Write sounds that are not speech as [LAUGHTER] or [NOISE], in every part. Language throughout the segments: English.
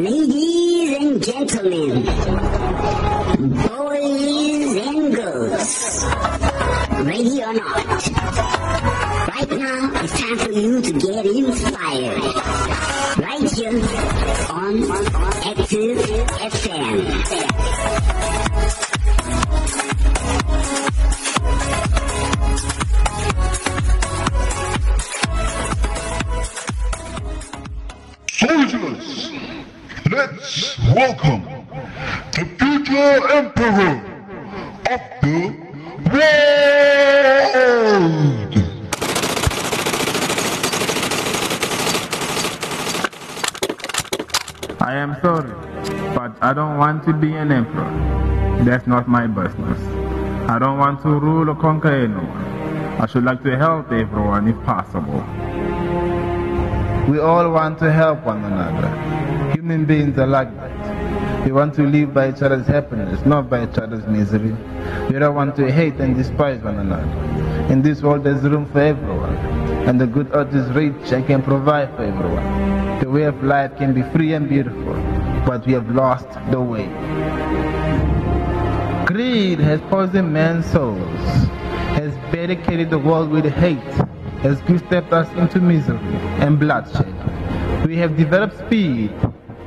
Ladies and gentlemen, boys and girls, ready or not, right now it's time for you to get inspired. Right here on Active FM. Welcome the future emperor of the world! I am sorry, but I don't want to be an emperor. That's not my business. I don't want to rule or conquer anyone. I should like to help everyone if possible. We all want to help one another. Human beings are We want to live by each other's happiness, not by each other's misery. We don't want to hate and despise one another. In this world, there's room for everyone, and the good earth is rich and can provide for everyone. The way of life can be free and beautiful, but we have lost the way. Greed has poisoned man's souls, has barricaded the world with hate, has stepped us into misery and bloodshed. We have developed speed,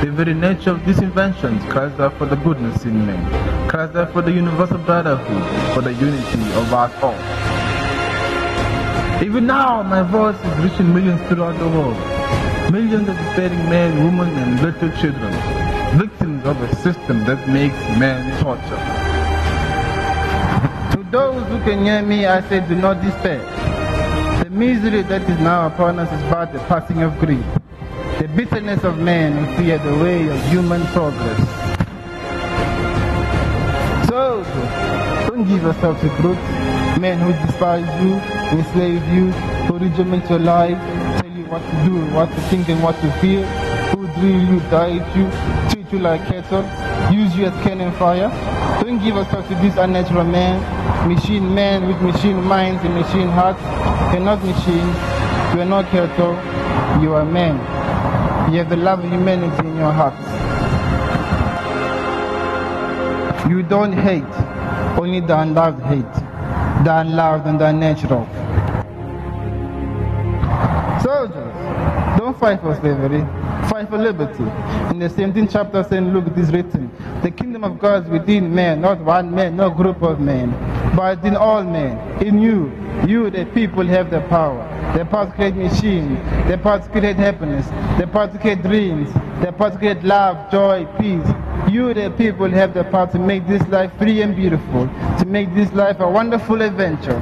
The very nature of these inventions cries out for the goodness in men, cries out for the universal brotherhood, for the unity of us all. Even now, my voice is reaching millions throughout the world. Millions of despairing men, women, and little children, victims of a system that makes men torture. To those who can hear me, I say do not despair. The misery that is now upon us is but the passing of greed. The bitterness of men fear the way of human progress. So, don't give yourself to brutes, men who despise you, enslave you, who regiment your life, tell you what to do, what to think and what to feel, who drill you, diet you, treat you like cattle, use you as cannon fire. Don't give yourself to these unnatural men, machine men with machine minds and machine hearts. You're not machines, you are not cattle, you are men. You have the love of humanity in your hearts. You don't hate, only the unloved hate, the unloved and the unnatural. Soldiers, don't fight for slavery, fight for liberty. In the 17th chapter, St. Luke, it is written, The kingdom of God is within man, not one man, no group of men, but in all men. In you, you, the people, have the power. The power to create machines, the power create happiness, They power create dreams, They power create love, joy, peace. You, the people, have the power to make this life free and beautiful, to make this life a wonderful adventure.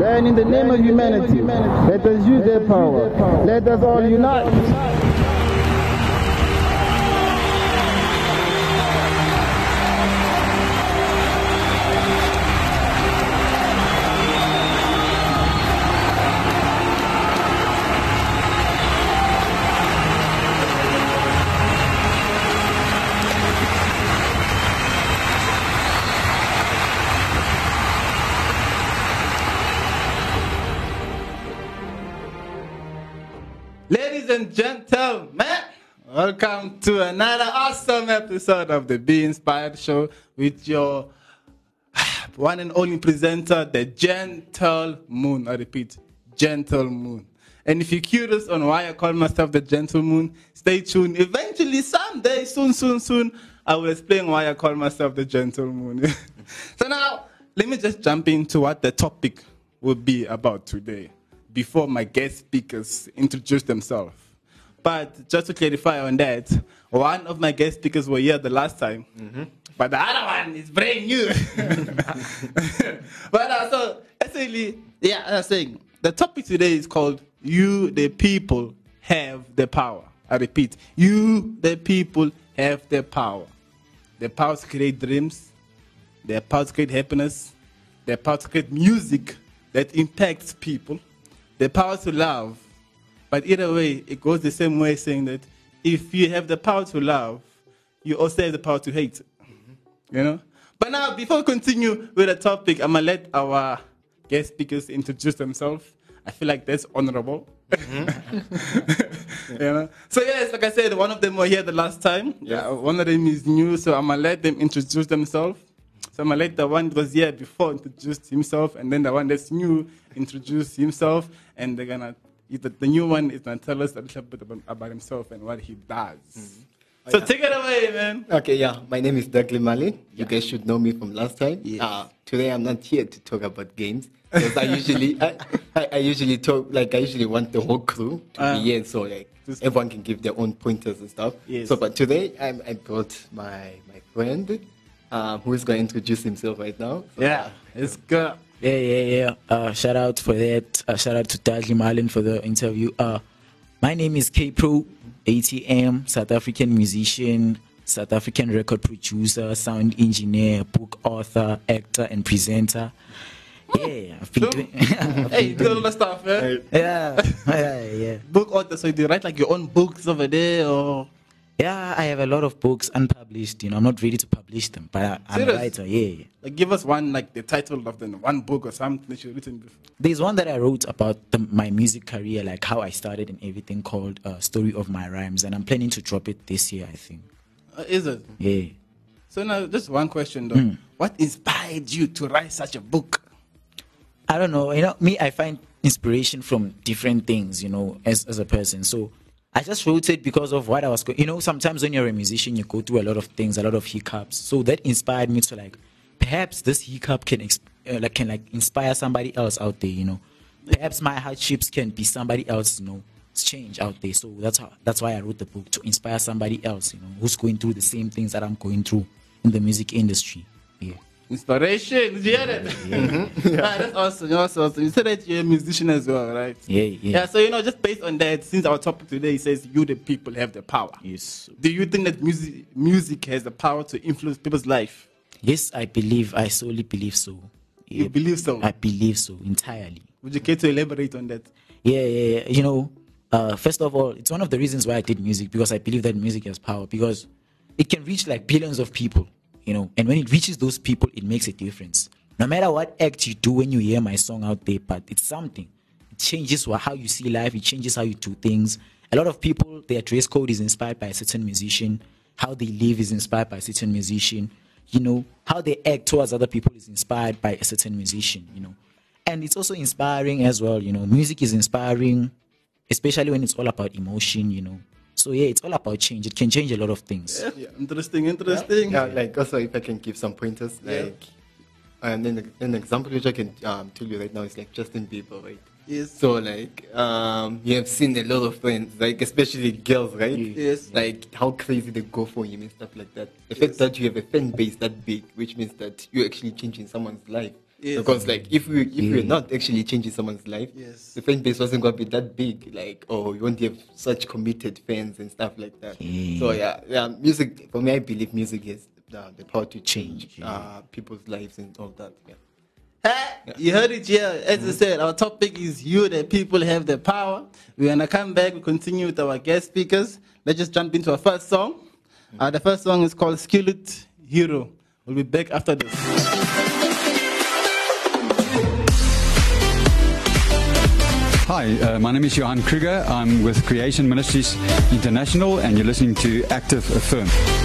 Then in the name of humanity, let us use their power. Let us all unite. Ladies and gentlemen, welcome to another awesome episode of the Be Inspired Show with your one and only presenter, the Gentlemoon. I repeat, Gentlemoon. And if you're curious on why I call myself the Gentlemoon, stay tuned. Eventually, someday, soon, soon, soon, I will explain why I call myself the Gentlemoon. [LAUGHS] so now, let me just jump into what the topic will be about today before my guest speakers introduce themselves. But just to clarify on that, one of my guest speakers were here the last time, but the other one is brand new. [LAUGHS] but uh, so essentially, yeah, I was saying the topic today is called "You, the People, Have the Power." I repeat, you, the people, have the power. The power to create dreams, the power to create happiness, the power to create music that impacts people, the power to love. But either way, it goes the same way, saying that if you have the power to love, you also have the power to hate. Mm-hmm. You know? But now, before we continue with the topic, I'm gonna let our guest speakers introduce themselves. I feel like that's honorable. Mm-hmm. [LAUGHS] you know? So yes, like I said, one of them were here the last time. Yeah, uh, one of them is new, so I'm gonna let them introduce themselves. So I'm gonna let the one that was here before introduce himself, and then the one that's new introduce himself, and they're gonna the, the new one is gonna tell us a little bit about, about himself and what he does. So take it away, man. Okay, yeah. My name is Doug Limali. You guys should know me from last time. Uh, today I'm not here to talk about games because I usually I, I, I usually talk like I usually want the whole crew to Uh, be here so like just- everyone can give their own pointers and stuff. Yes. So, but today I'm, I brought my my friend um, who is going to introduce himself right now. So, Yeah, it's good. Yeah, yeah, yeah. Uh, shout out for that. Uh, shout out to Dudley Marlin for the interview. Uh, my name is K Pro, ATM, South African musician, South African record producer, sound engineer, book author, actor, and presenter. Yeah, I've been Sure. doing. [LAUGHS] I've Hey, you do all doing the stuff, yeah? yeah, [LAUGHS] yeah, yeah. Book author, so you do write like your own books over there, or Yeah, I have a lot of books unpublished. You know, I'm not ready to publish them, but I'm Serious? a writer. Yeah. like give us one, like the title of the one book or something that you've written before. There's one that I wrote about the, my music career, like how I started and everything, called uh, "Story of My Rhymes," and I'm planning to drop it this year. I think. Uh, is it? Yeah. So now, just one question though: What inspired you to write such a book? I don't know. You know, me, I find inspiration from different things. You know, as as a person. So I just wrote it because of what I was. You know, sometimes when you're a musician, you go through a lot of things, a lot of hiccups. So that inspired me to like, perhaps this hiccup can exp- uh, like can like inspire somebody else out there. You know, perhaps my hardships can be somebody else. You know. change out there so that's how that's why i wrote the book to inspire somebody else you know who's going through the same things that i'm going through in the music industry yeah Inspiration, did you hear that? Ah, [LAUGHS] that's awesome. That's awesome. You said that you're a musician as well, right? yeah yeah, Yeah, so you know, just based on that, since our topic today says you, the people, have the power. yes Do you think that music music has the power to influence people's life? yes i believe i solely believe so You Yeah. believe so? i believe so entirely Would you care to elaborate on that? Yeah, yeah, yeah. You know, uh, first of all, it's one of the reasons why I did music because I believe that music has power because it can reach like billions of people, you know, and when it reaches those people, it makes a difference. No matter what act you do when you hear my song out there, but it's something. It changes how you see life, it changes how you do things. A lot of people, their dress code is inspired by a certain musician, how they live is inspired by a certain musician, you know, how they act towards other people is inspired by a certain musician, you know and it's also inspiring as well you know music is inspiring especially when it's all about emotion you know so yeah it's all about change it can change a lot of things Yeah, interesting, interesting. Yeah, like also if I can give some pointers, like and then an example which I can um, tell you right now is like Justin Bieber, right? Yes. So like um, you have seen a lot of friends, like especially girls, right? Yes. Like how crazy they go for him and stuff like that. The fact that you have a fan base that big, which means that you're actually changing someone's life. Yes. Because like if we if we're mm. not actually changing someone's life, Yes. the fan base wasn't gonna be that big. Like oh, you won't have such committed fans and stuff like that. Yeah. So yeah, yeah, music for me, I believe music has the, the power to change Change, yeah. uh, people's lives and all that. Yeah. Hey, you heard it here. As I said, our topic is you, the people have the power. We're gonna come back. We continue with our guest speakers. Let's just jump into our first song. Uh, the first song is called Skillet Hero. We'll be back after this. Hi, uh, my name is Johan Kruger. I'm with Creation Ministries International, and you're listening to Active FM.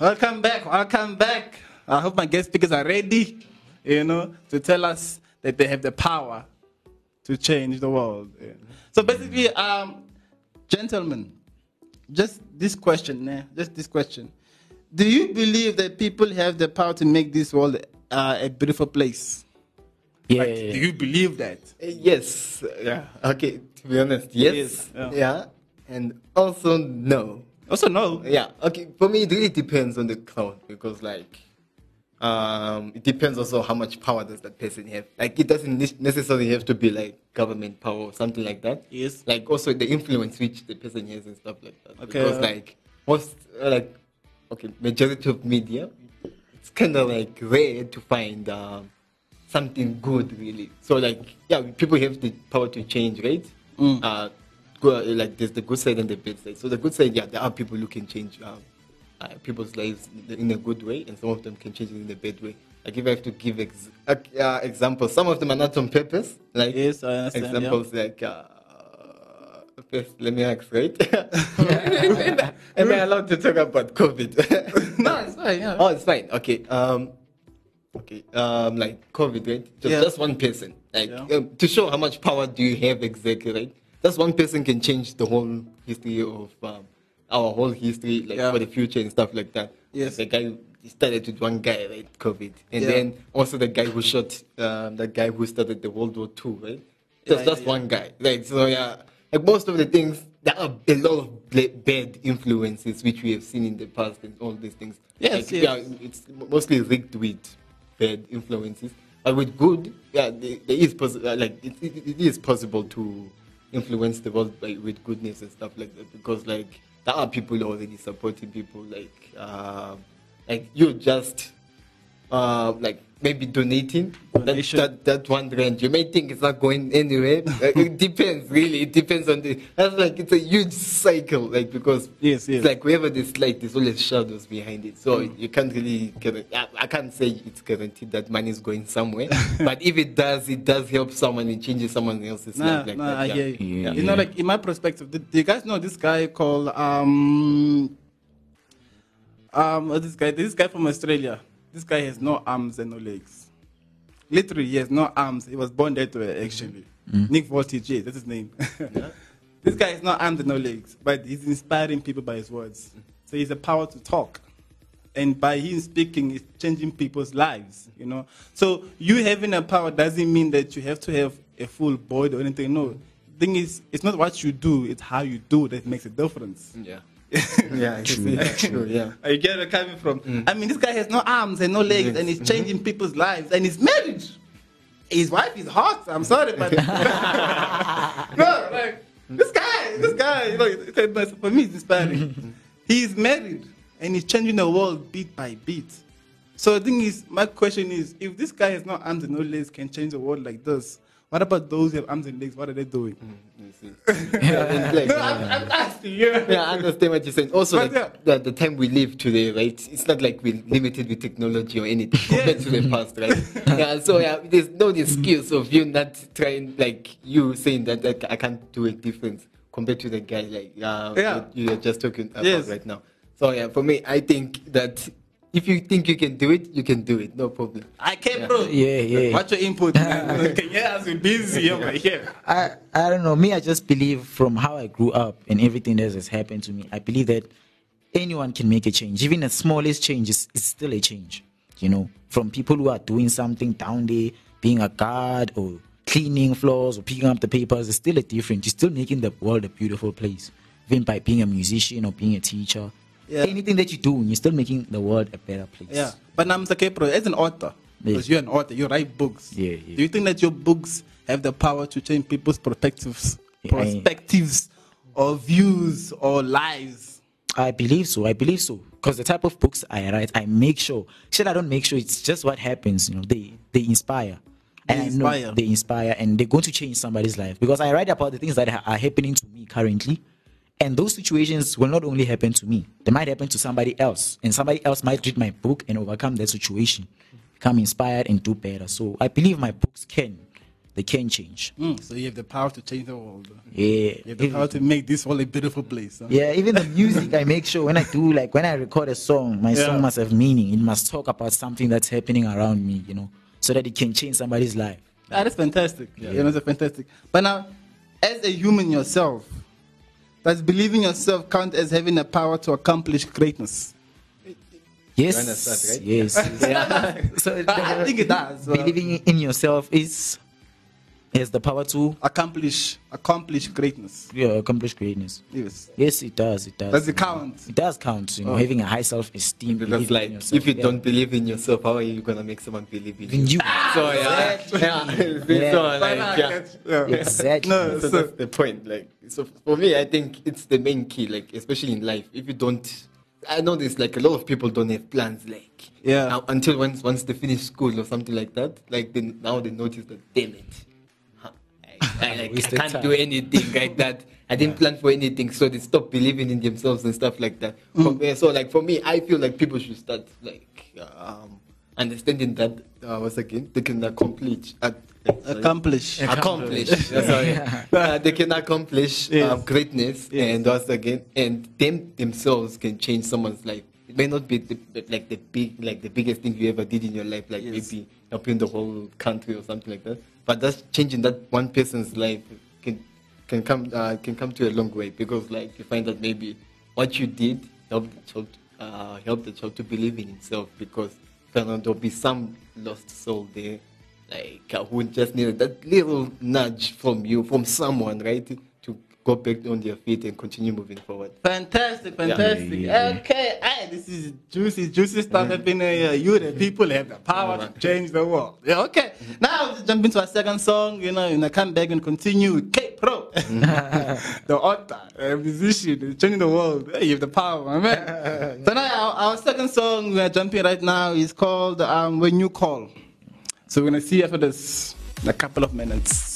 Welcome back, welcome back. I hope my guest speakers are ready, you know, to tell us that they have the power to change the world. yeah. So basically, um, gentlemen, just this question, eh, just this question. Do you believe that people have the power to make this world uh, a beautiful place? Yeah, Like, yeah, yeah. Do you believe that? Uh, Yes. Yeah. Okay. To be honest, yes. Yes, yeah. Yeah. And also no. Also, no. Yeah. Okay. For me, it really depends on the crowd because, like, um, it depends also how much power does that person have. Like, it doesn't necessarily have to be like government power or something like that. Yes. Like also the influence which the person has and stuff like that. Okay. Because like most uh, like okay majority of media, it's kind of like rare to find um, something good really. So like yeah, people have the power to change, right? Mm. Uh, go, like there's the good side and the bad side. So the good side, yeah, there are people who can change um, uh, people's lives in a good way, and some of them can change it in a bad way. Like if I have to give ex- uh, uh, examples, some of them are not on purpose. Like Yes, understand, yeah. examples like. Uh, First, let me ask, right? [LAUGHS] [LAUGHS] Am I allowed to talk about COVID? [LAUGHS] No, it's fine, yeah. Oh, it's fine. Okay. Um, okay. Um, like COVID, right? Just, Yeah. just one person. Like Yeah. um, to show how much power do you have exactly, right? Just one person can change the whole history of um, our whole history, like Yeah. for the future and stuff like that. Yes. The guy, started with one guy, right? COVID, and Yeah. then also the guy who shot um, the guy who started the World War II, right? Just Yeah, just one guy, like so. Yeah, like most of the things, there are a lot of bad influences which we have seen in the past, and all these things. Yes, like, yes. yeah, it's mostly rigged with bad influences, but with good, yeah, there, is possi- uh, like it, it, it is possible to influence the world with goodness and stuff like that because like there are people already supporting people like um like you just uh, like maybe donating that, Donation. that that one rand you may think it's not going anywhere [LAUGHS] it depends really it depends on the that's like it's a huge cycle like because Yes, yes. it's like wherever there's light there's always shadows behind it so you can't really I, I can't say it's guaranteed that money is going somewhere [LAUGHS] but if it does it does help someone it changes someone else's Nah, life like nah, that I yeah. hear you. Yeah. You know, like in my perspective, do, do you guys know this guy called um um this guy? This guy from Australia. This guy has no arms and no legs. Literally, he has no arms. He was born that way, actually. Mm. Nick Vujicic, yes, that's his name. [LAUGHS] this guy has no arms and no legs, but he's inspiring people by his words. So he's a power to talk and by him speaking it's changing people's lives you know so you having a power doesn't mean that you have to have a full body or anything no thing is it's not what you do it's how you do that makes a difference yeah [LAUGHS] yeah true true yeah I get where I'm coming from. I mean, this guy has no arms and no legs, and he's changing people's lives, and he's married. His wife is hot. I'm sorry, but [LAUGHS] [LAUGHS] no, like this guy, this guy, you know, it- it- it- for me, it's inspiring. he's married, and he's changing the world bit by bit. So the thing is, my question is, if this guy has no arms and no legs, can change the world like this. What about those who have arms and legs? What are they doing? Yeah, like, No, I'm, I'm asking [LAUGHS] you. yeah, I understand what you're saying. Also, But like, the, the time we live today, right? It's not like we're limited with technology or anything [LAUGHS] compared to the past, right? [LAUGHS] yeah, so yeah, there's no excuse of you not trying, like you saying that like, I can't do a difference compared to the guy like uh, Yeah. you're just talking about Yes. right now. So yeah, for me, I think that if you think you can do it, you can do it, no problem. I can, bro. Yeah, yeah. What's your input? man? can you ask busy over here? I, I don't know. Me, I just believe from how I grew up and everything that has happened to me, I believe that anyone can make a change. Even the smallest change is, is still a change. You know, from people who are doing something down there, being a guard or cleaning floors or picking up the papers, it's still a difference. You're still making the world a beautiful place. Even by being a musician or being a teacher. Yeah. Anything that you do, you're still making the world a better place. Yeah, but I'm okay, bro. As an author, because Yeah. you're an author, you write books. Yeah, yeah. Do you think that your books have the power to change people's perspectives, perspectives, or views, or lives? I believe so. I believe so. Because the type of books I write, I make sure. Shit, I don't make sure. It's just what happens. You know, they they inspire. They and I inspire. know they inspire, and they're going to change somebody's life. Because I write about the things that are happening to me currently, and those situations will not only happen to me. They might happen to somebody else, and somebody else might read my book and overcome that situation, become inspired and do better. So I believe my books can, they can change. Mm, so you have the power to change the world. Yeah. You have the power to make this world a beautiful place. huh? Yeah, even the music I make sure when I do like when I record a song, my Yeah. song must have meaning. It must talk about something that's happening around me, you know, so that it can change somebody's life. Ah, that's fantastic. Yeah, you know, that's fantastic. But now, as a human yourself, does believing yourself count as having the power to accomplish greatness? Yes. understand, right? Yes. [LAUGHS] [LAUGHS] so I think it does. believing in yourself is has the power to accomplish accomplish greatness. yeah, accomplish greatness. Yes. Yes, it does. It does. Does it count? It does count. You know, oh. having a high self-esteem. Because like, yourself, if you yeah. don't believe in yourself, how are you gonna make someone believe in you? in you, So yeah, [LAUGHS] yeah. [LAUGHS] Yeah. So, like, yeah. Yeah. [LAUGHS] exactly. No, so so, that's the point. Like, so for me, I think it's the main key. Like, especially in life, if you don't, I know there's like a lot of people don't have plans. Like, Yeah. now- until once once they finish school or something like that, like then now they notice that damn it, huh, [LAUGHS] I, I, like, I can't time. do anything like [LAUGHS] that. I didn't plan for anything, so they stop believing in themselves and stuff like that. For- uh, so like for me, I feel like people should start like um, understanding that uh, once again they can accomplish. Uh, sorry accomplish. accomplish. Sorry. [LAUGHS] Uh, they can accomplish Yes. um, greatness, Yes. and once again, and them themselves can change someone's life. It may not be the, like the big, like the biggest thing you ever did in your life, like Yes. maybe helping the whole country or something like that. But that's changing that one person's life can can come uh, can come to a long way because like you find that maybe what you did helped helped, uh, help the child to believe in himself because there'll be some lost soul there, like uh, who just needed that little nudge from you, from someone, right, go back on their feet and continue moving forward. Fantastic, fantastic. Okay, aye, this is juicy, juicy stuff happening here. You, the people, have the power to change the world. Yeah, okay. Now, let's jump into our second song, you know, and I come back and continue with K Pro, [LAUGHS] the author, a musician, changing the world. Hey, you have the power, my man. [LAUGHS] so now, our, our second song we are jumping right now is called um, When You Call. So we're going to see after this in a couple of minutes.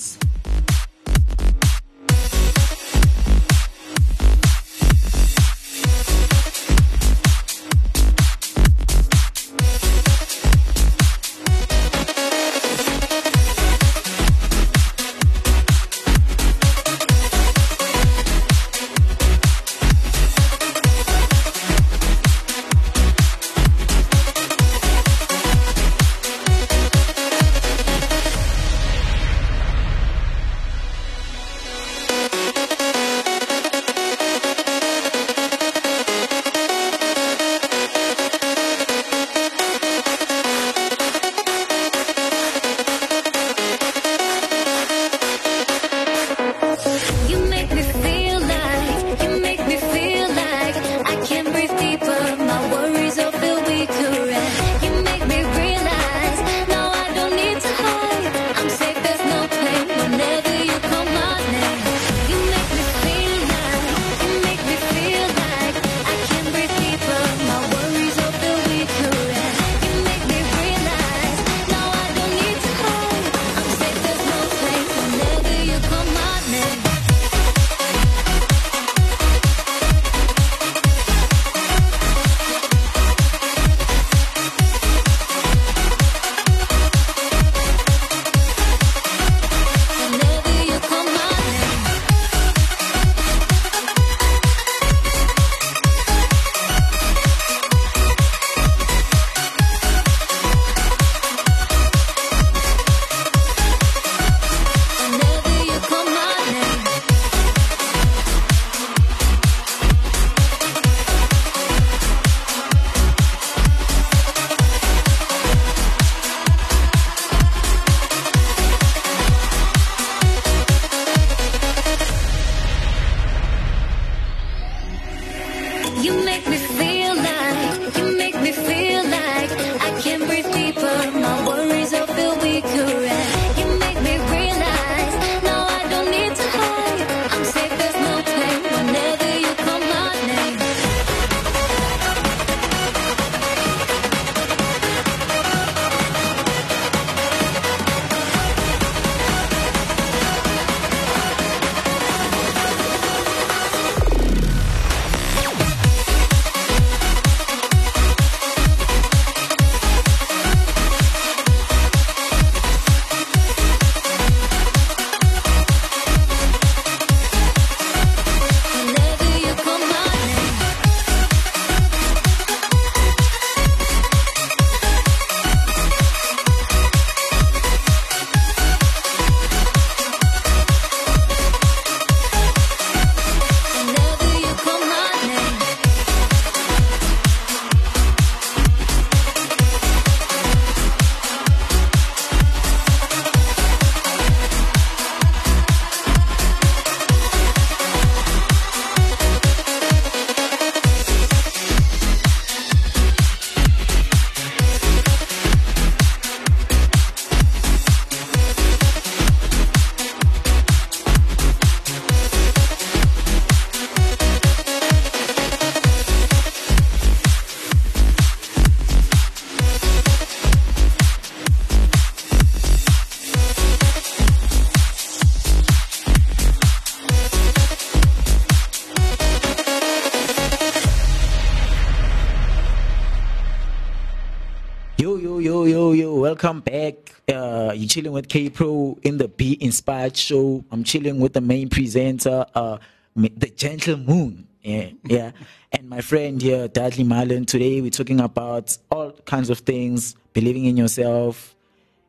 Welcome back. Uh, you're chilling with K Pro in the Be Inspired show. I'm chilling with the main presenter, uh, the Gentlemoon. Yeah, yeah. [LAUGHS] and my friend here, Dudley Marlon. Today we're talking about all kinds of things, believing in yourself,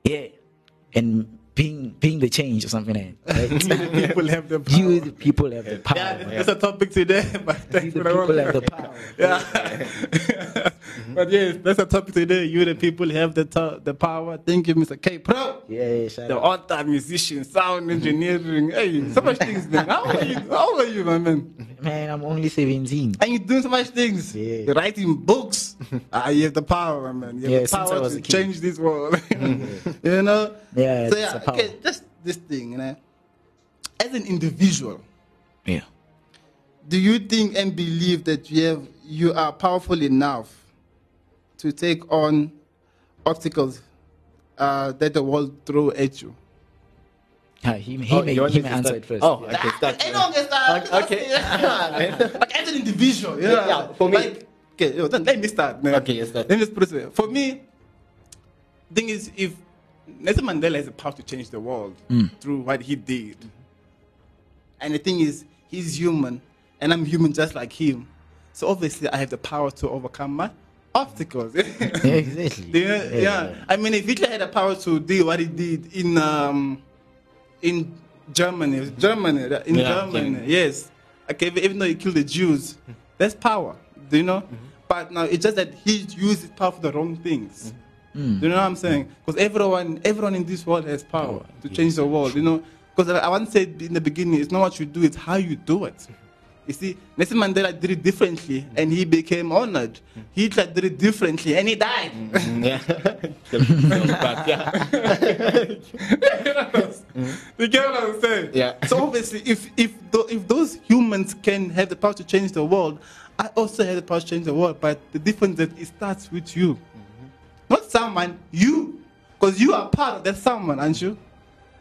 yeah, and being being being the change or something like that. Right? [LAUGHS] people have the power. you the people have the power. yeah, that's a topic today. [LAUGHS] But thanks You for the the people have the power. [LAUGHS] Yeah. but yes, that's a topic today. You the people have the to- the power. Thank you, Mr. K Pro. Yeah, shout The out. author, musician, sound engineering. Hey, so much things, man. How are you? How are you, my man? Man, I'm only 17. And you're doing so much things. Yeah. You're writing books. ah, you have the power, man. You have Yeah, the since I power was to a kid. change this world. you know? Yeah, So it's yeah, a power. okay, just this thing, you know. As an individual, Yeah. do you think and believe that you have you are powerful enough to take on obstacles uh, that the world throw at you? Ah, he he Oh, may, you want he me may to answer it first. Oh, Yeah. okay, start. Anyone can start. Okay. [LAUGHS] like as an individual, you know, Yeah, for me- Like, okay, yo, then let me start. man. Okay, you start. Let me just put it. For me, thing is, if Nelson Mandela has the power to change the world hmm. through what he did, and the thing is, he's human, and I'm human just like him. So obviously, I have the power to overcome my obstacles. Yeah, [LAUGHS] exactly. Yeah, yeah. I mean, if Hitler had the power to do what he did in um, in Germany, Germany, in Yeah, Germany, yeah. yes. Okay, even- even though he killed the Jews, that's power. Do you know? Mm-hmm. But now it's just that he used his power for the wrong things. Mm-hmm. Mm. Do you know what I'm saying? Because everyone, everyone in this world has power to change the world. You know, because I once said in the beginning, it's not what you do, it's how you do it. You see, Nelson Mandela did it differently, and he became honored. Hitler did it differently, and he died. yeah. [LAUGHS] but yeah. [LAUGHS] You get what I'm saying? Yeah. So obviously, if if tho- if those humans can have the power to change the world, I also have the power to change the world. But the difference is that it starts with you, not someone. You, because you are part of that someone, aren't you?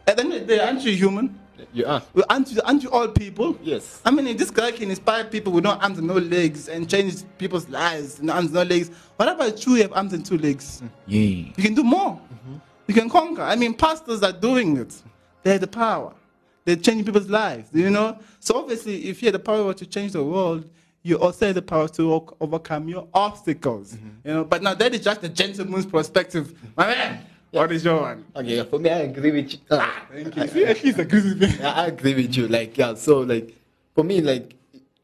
At the end of the day, aren't you human? You are. Well, Aren't you, aren't you all people? Yes. I mean, this guy can inspire people with no arms and no legs and change people's lives, no arms, and no legs. What about you? you have arms and two legs. Mm. Yeah. You can do more. Mm-hmm. You can conquer. I mean, pastors are doing it. They have the power. They're changing people's lives. You know. So obviously, if you have the power to change the world, you also have the power to overcome your obstacles. You know. But now that is just a gentleman's perspective, my man. What is your one? Okay, for me, I agree with you. Ah, Thank you. See, least agrees with me. Yeah, I agree with you. Like, yeah, so like, for me, like,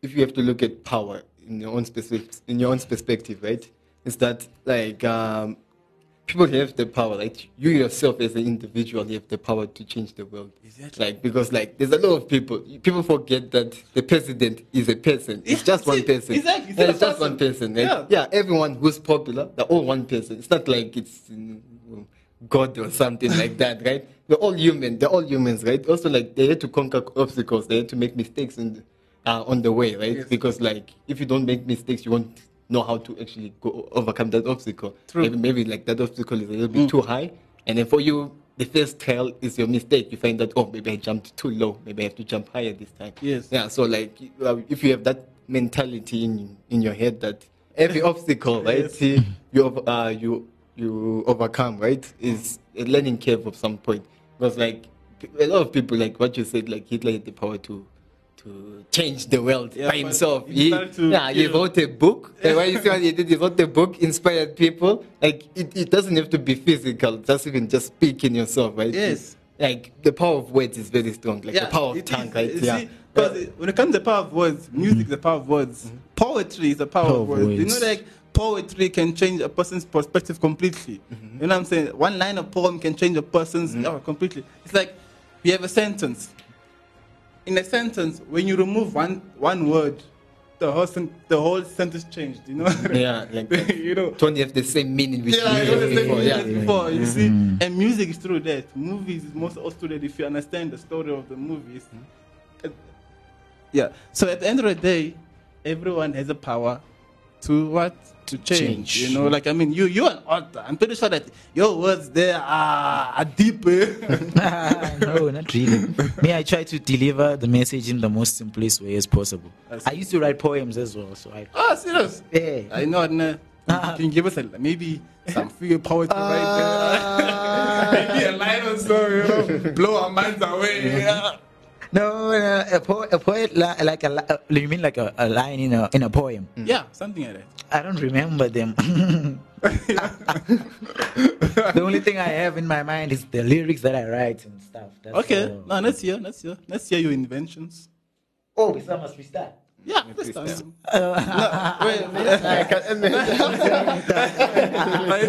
if you have to look at power in your own specific, in your own perspective, right? Is that like um, people have the power, Like You yourself as an individual, you have the power to change the world. Exactly. Like because like there's a lot of people. People forget that the president is a person. It's just one person. exactly, it's Yeah, it's just person. one person. Right? Yeah. yeah, everyone who's popular, they're all one person. It's not like it's God or something like [LAUGHS] that, right? They're all human. They're all humans, right? Also, like they had to conquer obstacles. They had to make mistakes in, uh, on the way, right? Yes. Because like if you don't make mistakes, you won't know how to actually go overcome that obstacle. True. Maybe, maybe like that obstacle is a little bit too high, and then for you. The first trial is your mistake. You find that oh maybe I jumped too low. Maybe I have to jump higher this time. Yes. Yeah. So like uh, if you have that mentality in in your head that every [LAUGHS] obstacle, right, Yes. you uh, you you overcome, right, is a learning curve of some point. Because like a lot of people, like what you said, like Hitler had the power to to change the world Yeah, by himself. he yeah, he wrote a book. [LAUGHS] You see what he did, he wrote a book, inspired people. Like it, it doesn't have to be physical, just even just speaking yourself, right? Yes. Like the power of words is very strong. Like the power of tongue, is. right? Yeah. see, 'cause it- when it comes to the power of words, music is the power of words. Mm-hmm. Poetry is the power, Power of of words. You know, like poetry can change a person's perspective completely. Mm-hmm. You know what I'm saying? One line of poem can change a person's oh, completely. It's like we have a sentence. In a sentence, when you remove one one word, the whole sen- the whole sentence changed. You know? [LAUGHS] Yeah, like [LAUGHS] you know. don't have the same meaning which Yeah, you I had was before. Yeah. before, you see, and music is through that. Movies is most also through that. If you understand the story of the movies, Uh, yeah. So at the end of the day, everyone has a power to what to change. Change. You know, like I mean, you you're an author. I'm pretty sure that your words there are, are deep. eh? [LAUGHS] no, not really. Me, I try to deliver the message in the most simplest way as possible. I. Used to write poems as well, so I. oh, serious? Yeah. I know. No. Uh, ah. Can you give us a, maybe some free poetry right eh? ah. [LAUGHS] there? maybe a line or so, you know, blow our minds away. Yeah. No, no, a, po- a poet li- like a li- uh, you mean like a, a line in a in a poem? Yeah, something like that. I don't remember them. [LAUGHS] the only thing I have in my mind is the lyrics that I write and stuff. That's Okay, all. no, let's hear, let's hear, let's hear your inventions. Oh, we still must restart. Yeah, let's start. freestyle. [LAUGHS] no, wait,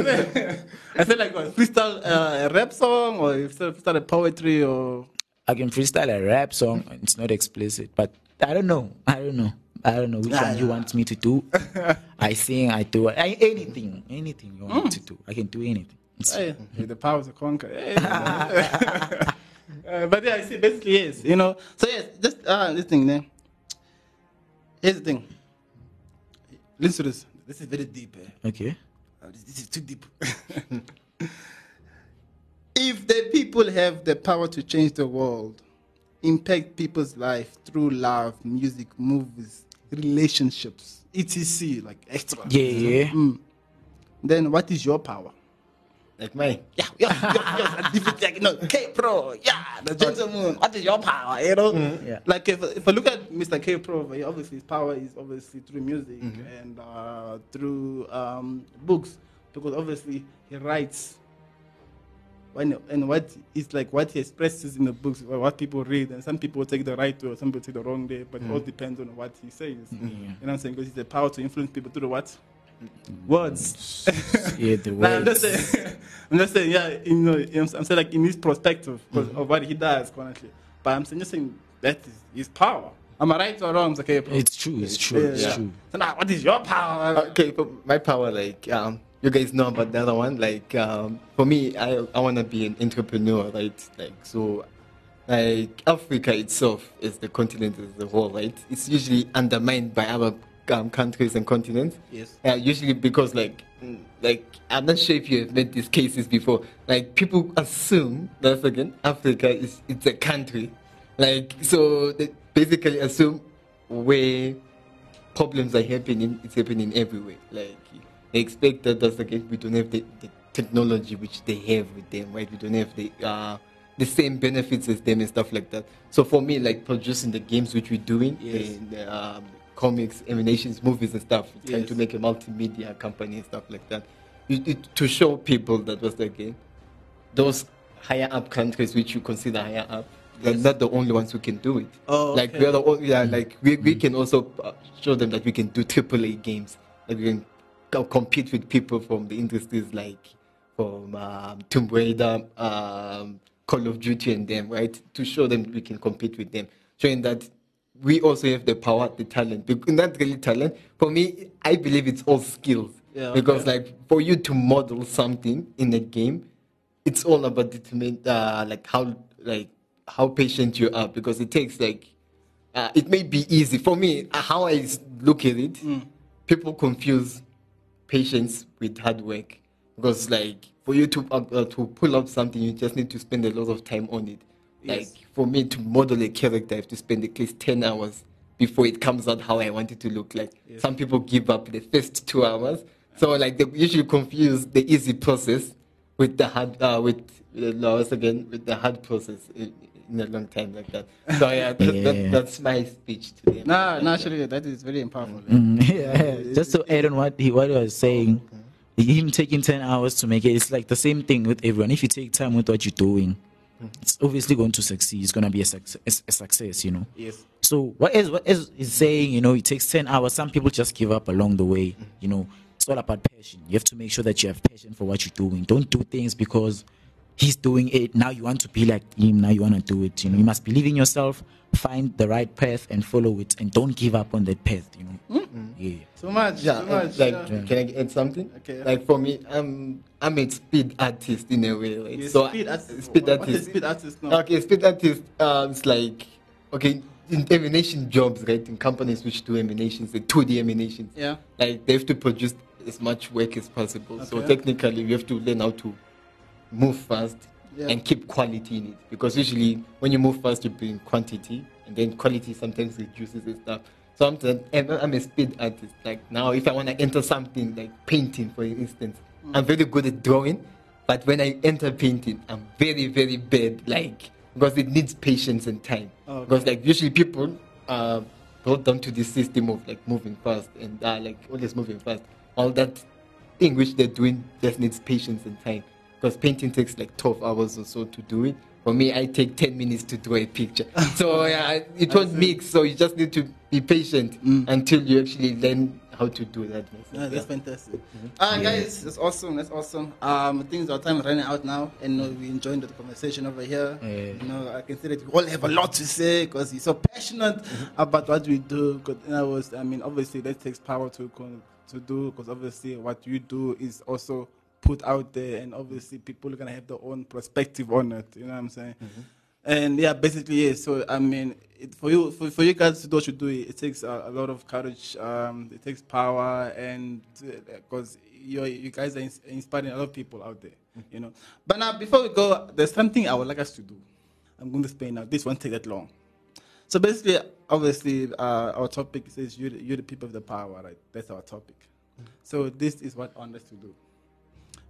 wait. I said [LAUGHS] like what, freestyle uh, a rap song or you freestyle a poetry or I can freestyle a rap song. It's not explicit, but I don't know. I don't know. I don't know which one you want me to do. [LAUGHS] I sing. I do I, anything. Anything you want me to do. I can do anything. Hey, with the power to conquer. Hey, [LAUGHS] [LAUGHS] uh, but yeah, I see. Basically, yes. You know. So yes, just uh, this thing. Then here's the thing. Listen to this. This is very deep. Eh? Okay. Uh, this, this is too deep. If the people have the power to change the world, impact people's life through love, music, movies, relationships, etc., like extra. Yeah, yeah. Mm. Then what is your power? Like mine. Yeah, yeah, yeah, yeah. [LAUGHS] Different, like, you know, K Pro, yeah, the gentleman. What is your power? You know, Yeah. like if, if I look at Mr. K Pro, obviously his power is obviously through music and uh, through um, books because obviously he writes. When, and what is like what he expresses in the books, what people read, and some people take the right way, or some people take the wrong way, but it all mm. depends on what he says. Mm, you know what I'm saying? Because he's the power to influence people through the what? Mm. Words. [LAUGHS] Yeah, the Nah, I'm just saying, [LAUGHS] I'm just saying, yeah, you know, I'm, I'm saying like in his perspective because of what he does currently. But I'm saying, just saying that is his power. Am I right or wrong? It's okay, bro. It's true. It's true. It's Yeah. true. So now, what is your power? Uh, okay, but my power, like um, you guys know about the other one. Like um, for me, I I wanna be an entrepreneur, right? Like so, like Africa itself is the continent as a whole, right? It's usually undermined by other um, countries and continents. Yes. Uh, usually because like mm, like I'm not sure if you have met these cases before. Like people assume that again Africa is it's a country, like so they basically assume where problems are happening, it's happening everywhere. Like they expect that that's again we don't have the, the technology which they have with them, right? We don't have the uh, the same benefits as them and stuff like that. So for me, like producing the games which we're doing, Yes. and um, comics, animations, movies and stuff, trying to make a multimedia company and stuff like that, you, it, to show people that was the game those higher up countries which you consider higher up, they're Yes. not the only ones who can do it. Oh, like okay. we are the only, yeah, like we, we can also uh, show them that we can do AAA games. Like we can compete with people from the industries like from um, Tomb Raider, um, Call of Duty, and them, right? To show them we can compete with them, showing that we also have the power, the talent. Not really talent. For me, I believe it's all skills. Yeah, because like for you to model something in a game, it's all about determine uh, like how like how patient you are because it takes like uh, it may be easy for me how I look at it. People confuse patience with hard work because like for you to uh, uh, to pull out something, you just need to spend a lot of time on it. Like Yes. for me to model a character, I have to spend at least ten hours before it comes out how I want it to look like. Yes. Some people give up the first two hours, so like they usually confuse the easy process with the hard uh, with uh, once again with the hard process in, in a long time like that. So yeah, that, Yeah. That, that's my speech to them. Nah, naturally, that is very powerful. Mm, [LAUGHS] yeah, just to add on what he what he was saying, him taking ten hours to make it, it's like the same thing with everyone. If you take time with what you're doing, it's obviously going to succeed. It's going to be a success, a success, you know. Yes. So what is what is is saying? You know, it takes ten hours. Some people just give up along the way. You know, it's all about passion. You have to make sure that you have passion for what you're doing. Don't do things because he's doing it. Now you want to be like him. Now you want to do it. You know, you must believe in yourself. Find the right path and follow it, and don't give up on that path. You know. Yeah. So much. Yeah, so much. like yeah. can I add something? Okay. Like for me, I'm I'm a speed artist in a way, right? Yes, so speed I- artist. speed What- artist. What is speed artist now? Okay, speed artist. Um, it's like okay, in animation jobs, right? In companies which do animations, the 2D animations. Yeah. Like they have to produce as much work as possible. So technically, you have to learn how to move fast Yeah. and keep quality in it. Because usually, when you move fast, you bring quantity, and then quality sometimes reduces and stuff. So I'm, I'm a speed artist. Like now, if I want to enter something like painting, for instance, I'm very good at drawing, but when I enter painting, I'm very very bad. Like because it needs patience and time. Okay. Because like usually people are brought down to this system of like moving fast and uh, like always moving fast. All that thing which they're doing just needs patience and time. Because painting takes like 12 hours or so to do it. For me, I take 10 minutes to do a picture. [LAUGHS] so yeah, it won't mix. So you just need to be patient until you actually learn how to do that. Yeah, that's fantastic. Uh, guys, that's awesome. That's awesome. Um, things our time running out now, and uh, we enjoying the conversation over here. Yeah. You know, I can see that you all have a lot to say because you're so passionate about what we do. 'Cause, you know, was, I mean, obviously that takes power to to do because obviously what you do is also put out there, and obviously people are gonna have their own perspective on it. You know what I'm saying? And yeah, basically, yeah. So I mean, it, for you, for, for you guys to do what you do, it takes a, a lot of courage. Um, it takes power, and because you you guys are ins- inspiring a lot of people out there, you know. But now, before we go, there's something I would like us to do. I'm going to explain now. This won't take that long. So basically, obviously, uh, our topic says you you're the people of the power, right? That's our topic. So this is what I want us to do.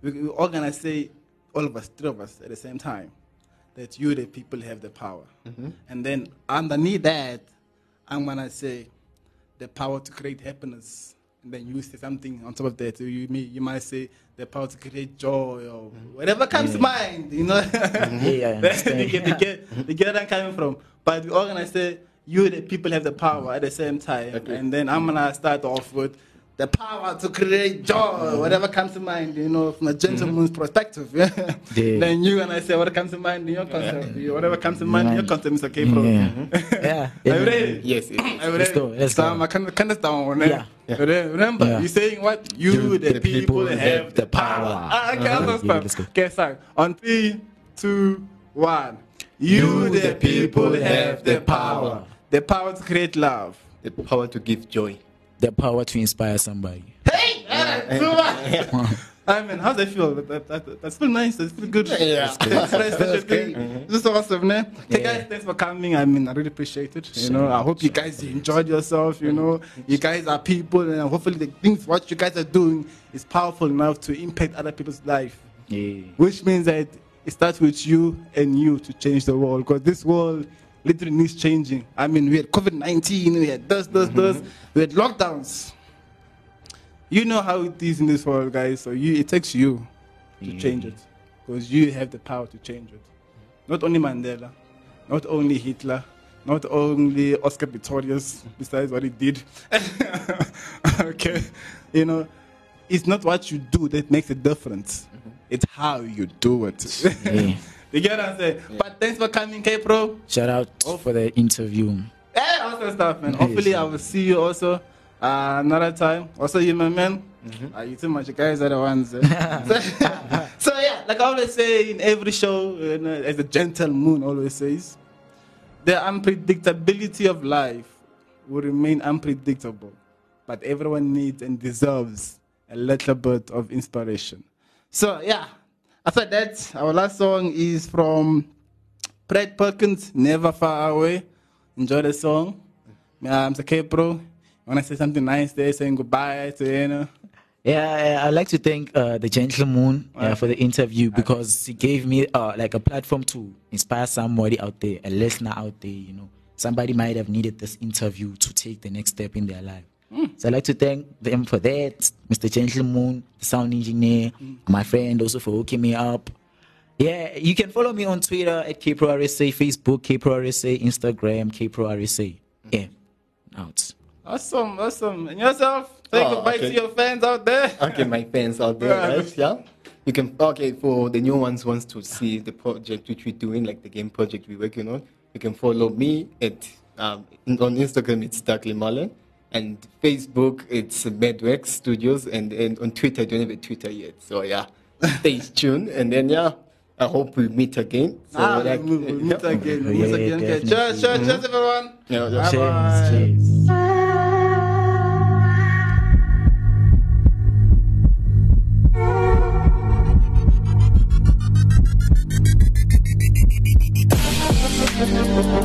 We, we're all gonna say, all of us, three of us, at the same time, that you, the people, have the power. Mm-hmm. And then underneath that, I'm gonna say, the power to create happiness. And then you say something on top of that. You may, you might say the power to create joy or mm-hmm. whatever comes to mind. You know. Mm-hmm. Yeah, I [LAUGHS] understand. they get, they get, they get where I'm coming from. But we're all gonna say you, the people, have the power at the same time. Okay. And then I'm gonna start off with the power to create joy, whatever comes to mind, you know, from a gentleman's mm-hmm. perspective. Yeah. Yeah. then you and I say what comes to mind in your concept. You- Whatever comes to mind in your concept is okay, bro. Yeah. [LAUGHS] yeah. Are you ready? Yes, yes. Are you Let's go, let's so go. I'm kind of kind of down. Eh? Yeah. Yeah. Remember, Yeah. you're saying what? You, You, the, the people, people have the power. Ah, okay, I'll uh-huh. Yeah, start. let's go. Okay, sorry. On three, two, one. You, the people, have the power. The power to create love. The power to give joy. The power to inspire somebody. Hey! alright, too much. I mean, how's that feel? That, that, that, that's feel nice. That's feel good. Yeah. That's nice. That's good. This is awesome, man. Hey guys, thanks for coming. I mean, I really appreciate it. You know, I hope you guys enjoyed yourself. You know, you guys are people, and hopefully the things what you guys are doing is powerful enough to impact other people's life. Yeah. Which means that it starts with you and you to change the world. Because this world literally needs changing. I mean, we had COVID 19, we had this, this, this, mm-hmm. we had lockdowns. You know how it is in this world, guys. So you, it takes you to mm. change it. Because you have the power to change it. Not only Mandela, not only Hitler, not only Oscar Pistorius, besides what he did. [LAUGHS] okay. You know, it's not what you do that makes a difference. Mm-hmm. It's how you do it. Yeah. [LAUGHS] you get what I'm saying? But thanks for coming, K Pro. Shout out for the interview. Hey, awesome stuff, man. Hopefully, I will see you also uh, another time. Also, you, my man. Uh, you too much. You guys are the ones. eh? so, [LAUGHS] [LAUGHS] so, yeah, like I always say in every show, you know, as the Gentlemoon always says, the unpredictability of life will remain unpredictable, but everyone needs and deserves a little bit of inspiration. So, yeah, after that, our last song is from Brad Perkins, Never Far Away. Enjoy the song. Yeah, I'm K Pro. You want to say something nice there, saying goodbye to you know? Yeah, I- I'd like to thank uh, the Gentlemoon uh, for the interview because he gave me uh, like a platform to inspire somebody out there, a listener out there. You know, somebody might have needed this interview to take the next step in their life. So I'd like to thank them for that, Mr. Gentlemoon, the sound engineer, my friend also for hooking me up. Yeah, you can follow me on Twitter at KProRSA, Facebook KProRSA, Instagram KProRSA. Yeah, out. Awesome, awesome. And yourself? Say Oh, goodbye okay. to your fans out there. Okay, my fans out there, Yeah. yeah. You can okay for the new ones wants to see the project which we're doing, like the game project we're working on. You can follow me at um, on Instagram it's Darkly Marlon, and Facebook it's Medwex Studios, and, and on Twitter I don't have a Twitter yet. So yeah, stay [LAUGHS] tuned, and then yeah, I hope we meet again. So ah, like, we'll, we'll meet yeah. again. We'll Yeah, meet again. Okay. Cheers, cheers, cheers, everyone. Yeah, yeah. Bye-bye. Cheers, cheers.